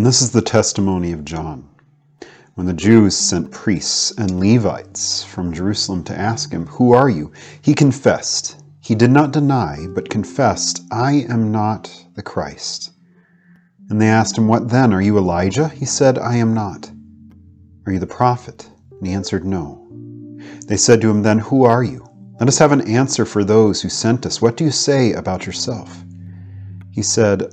And this is the testimony of John. When the Jews sent priests and Levites from Jerusalem to ask him, Who are you? He confessed. He did not deny, but confessed, I am not the Christ. And they asked him, What then? Are you Elijah? He said, I am not. Are you the prophet? And he answered, No. They said to him, Then who are you? Let us have an answer for those who sent us. What do you say about yourself? He said,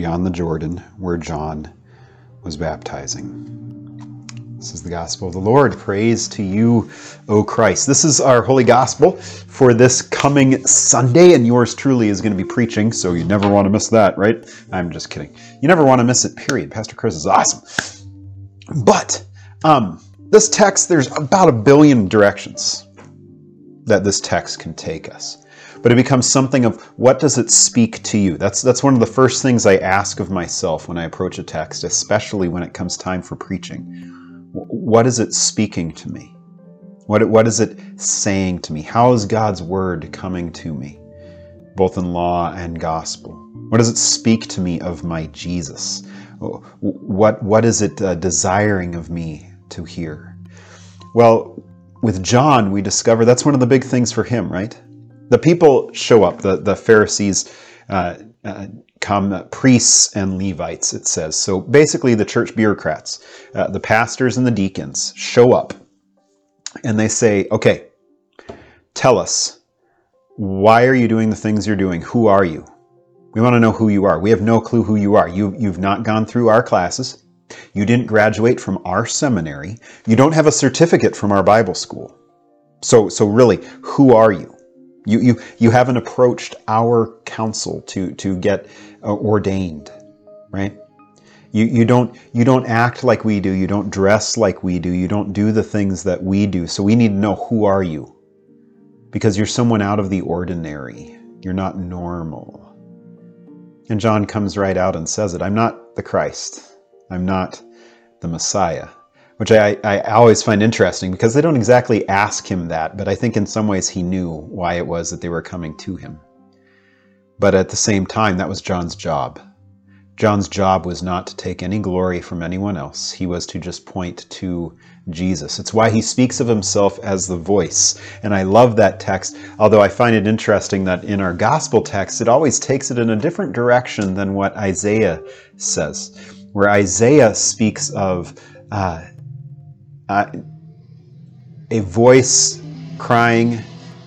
beyond the Jordan, where John was baptizing. This is the gospel of the Lord. Praise to you, O Christ. This is our holy gospel for this coming Sunday, and yours truly is going to be preaching, so you never want to miss that, right? I'm just kidding. You never want to miss it, period. Pastor Chris is awesome. But um, this text, there's about a billion directions that this text can take us but it becomes something of what does it speak to you? That's that's one of the first things i ask of myself when i approach a text especially when it comes time for preaching. What is it speaking to me? What what is it saying to me? How is god's word coming to me? Both in law and gospel. What does it speak to me of my jesus? What what is it uh, desiring of me to hear? Well with john we discover that's one of the big things for him right the people show up. The the Pharisees uh, uh, come, uh, priests and Levites. It says so. Basically, the church bureaucrats, uh, the pastors and the deacons, show up, and they say, "Okay, tell us, why are you doing the things you're doing? Who are you? We want to know who you are. We have no clue who you are. You you've not gone through our classes." You didn't graduate from our seminary. You don't have a certificate from our Bible school. So, so really, who are you? You, you, you haven't approached our council to, to get uh, ordained, right? You, you, don't, you don't act like we do. You don't dress like we do. You don't do the things that we do. So we need to know who are you? Because you're someone out of the ordinary. You're not normal. And John comes right out and says it I'm not the Christ. I'm not the Messiah which I, I always find interesting because they don't exactly ask him that, but I think in some ways he knew why it was that they were coming to him. But at the same time, that was John's job. John's job was not to take any glory from anyone else. He was to just point to Jesus. It's why he speaks of himself as the voice. And I love that text, although I find it interesting that in our gospel text, it always takes it in a different direction than what Isaiah says, where Isaiah speaks of uh, uh, a voice crying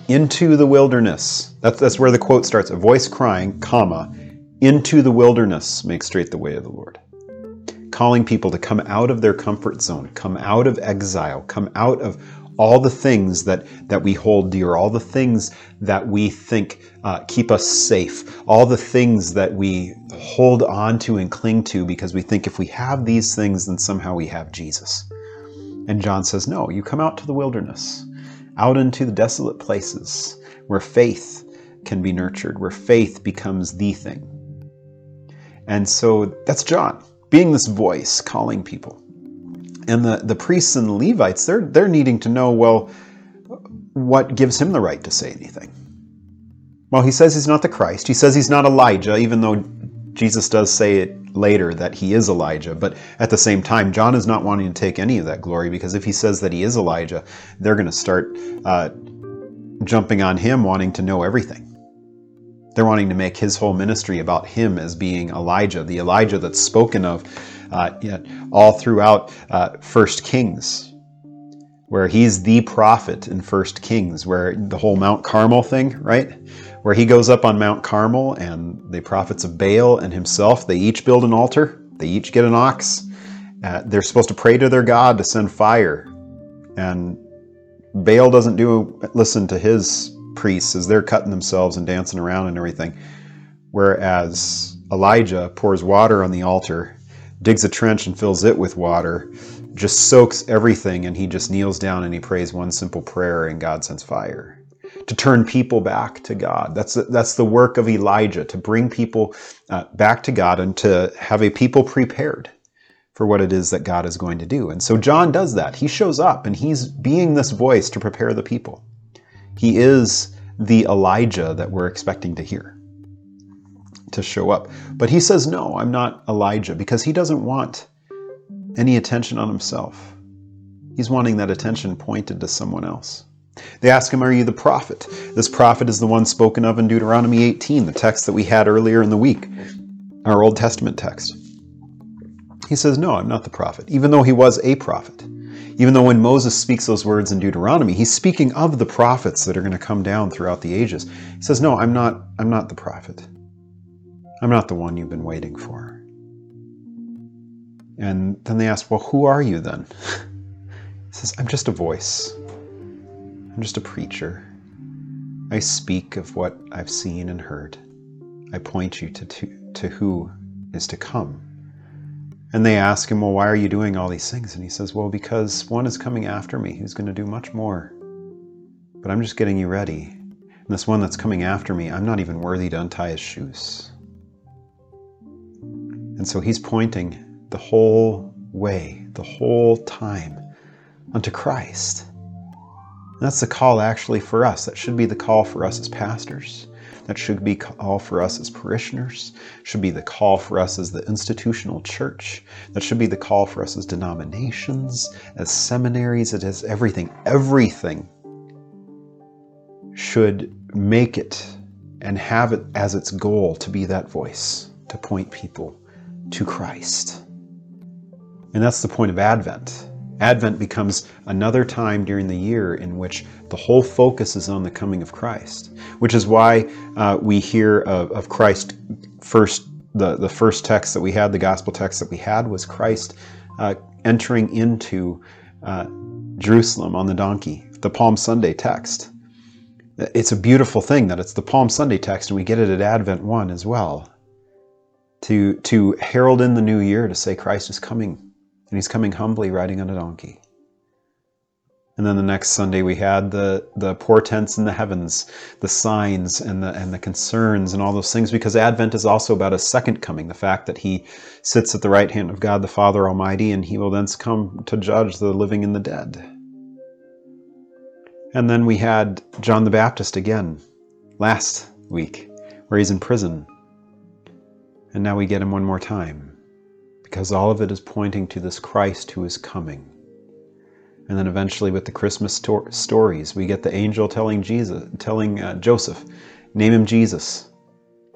into the wilderness. That's, that's where the quote starts. A voice crying, comma, into the wilderness, make straight the way of the Lord. Calling people to come out of their comfort zone, come out of exile, come out of all the things that, that we hold dear, all the things that we think uh, keep us safe, all the things that we hold on to and cling to because we think if we have these things, then somehow we have Jesus. And John says, No, you come out to the wilderness, out into the desolate places where faith can be nurtured, where faith becomes the thing. And so that's John, being this voice calling people. And the, the priests and the Levites, they're, they're needing to know, well, what gives him the right to say anything? Well, he says he's not the Christ. He says he's not Elijah, even though Jesus does say it later that he is Elijah, but at the same time, John is not wanting to take any of that glory because if he says that he is Elijah, they're going to start uh, jumping on him, wanting to know everything. They're wanting to make his whole ministry about him as being Elijah, the Elijah that's spoken of uh, all throughout uh, First Kings, where he's the prophet in First Kings, where the whole Mount Carmel thing, right? Where he goes up on Mount Carmel and the prophets of Baal and himself, they each build an altar, they each get an ox. Uh, they're supposed to pray to their God to send fire. And Baal doesn't do listen to his priests as they're cutting themselves and dancing around and everything. Whereas Elijah pours water on the altar, digs a trench and fills it with water, just soaks everything, and he just kneels down and he prays one simple prayer, and God sends fire to turn people back to God. That's that's the work of Elijah to bring people uh, back to God and to have a people prepared for what it is that God is going to do. And so John does that. He shows up and he's being this voice to prepare the people. He is the Elijah that we're expecting to hear to show up. But he says, No, I'm not Elijah because he doesn't want any attention on himself. He's wanting that attention pointed to someone else. They ask him, Are you the prophet? This prophet is the one spoken of in Deuteronomy 18, the text that we had earlier in the week, our Old Testament text. He says, No, I'm not the prophet, even though he was a prophet. Even though when Moses speaks those words in Deuteronomy, he's speaking of the prophets that are going to come down throughout the ages. He says, No, I'm not, I'm not the prophet. I'm not the one you've been waiting for. And then they ask, Well, who are you then? he says, I'm just a voice. I'm just a preacher. I speak of what I've seen and heard. I point you to, to, to who is to come. And they ask him, Well, why are you doing all these things? And he says, Well, because one is coming after me who's going to do much more. But I'm just getting you ready. And this one that's coming after me, I'm not even worthy to untie his shoes. And so he's pointing the whole way, the whole time unto Christ. That's the call actually for us. That should be the call for us as pastors. That should be call for us as parishioners, should be the call for us as the institutional church. That should be the call for us as denominations, as seminaries, it is everything. Everything should make it and have it as its goal to be that voice, to point people to Christ. And that's the point of Advent. Advent becomes another time during the year in which the whole focus is on the coming of Christ, which is why uh, we hear of, of, Christ first. The, the first text that we had, the gospel text that we had, was Christ uh, entering into uh, Jerusalem on the donkey, the Palm Sunday text. It's a beautiful thing that it's the Palm Sunday text, and we get it at Advent 1 as well. To, to herald in the new year, to say Christ is coming and he's coming humbly riding on a donkey. And then the next Sunday we had the the portents in the heavens, the signs and the and the concerns and all those things because Advent is also about a second coming, the fact that he sits at the right hand of God the Father Almighty and he will then come to judge the living and the dead. And then we had John the Baptist again last week where he's in prison. And now we get him one more time because all of it is pointing to this Christ who is coming. And then eventually, with the Christmas sto- stories, we get the angel telling Jesus, telling uh, Joseph, "Name him Jesus.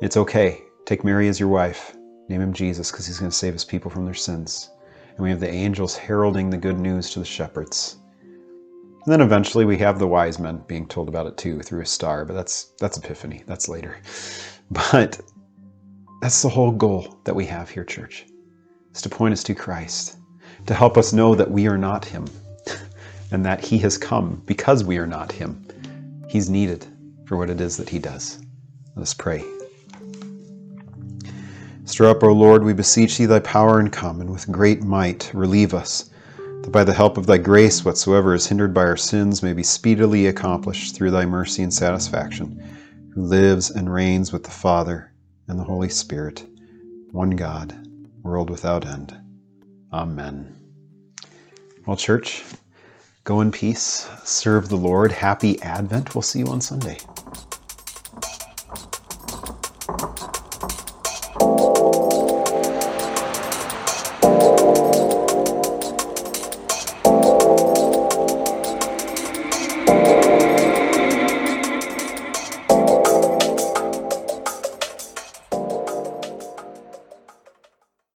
It's okay. Take Mary as your wife. Name him Jesus, because he's going to save his people from their sins." And we have the angels heralding the good news to the shepherds. And then eventually, we have the wise men being told about it too through a star. But that's that's Epiphany. That's later. But that's the whole goal that we have here, church is to point us to Christ, to help us know that we are not Him, and that He has come because we are not Him. He's needed for what it is that He does. Let us pray. Stir up, O Lord, we beseech Thee, Thy power and come, and with great might relieve us, that by the help of Thy grace whatsoever is hindered by our sins may be speedily accomplished through Thy mercy and satisfaction, who lives and reigns with the Father and the Holy Spirit, one God world without end. Amen. Well, church, go in peace, serve the Lord. Happy Advent. We'll see you on Sunday.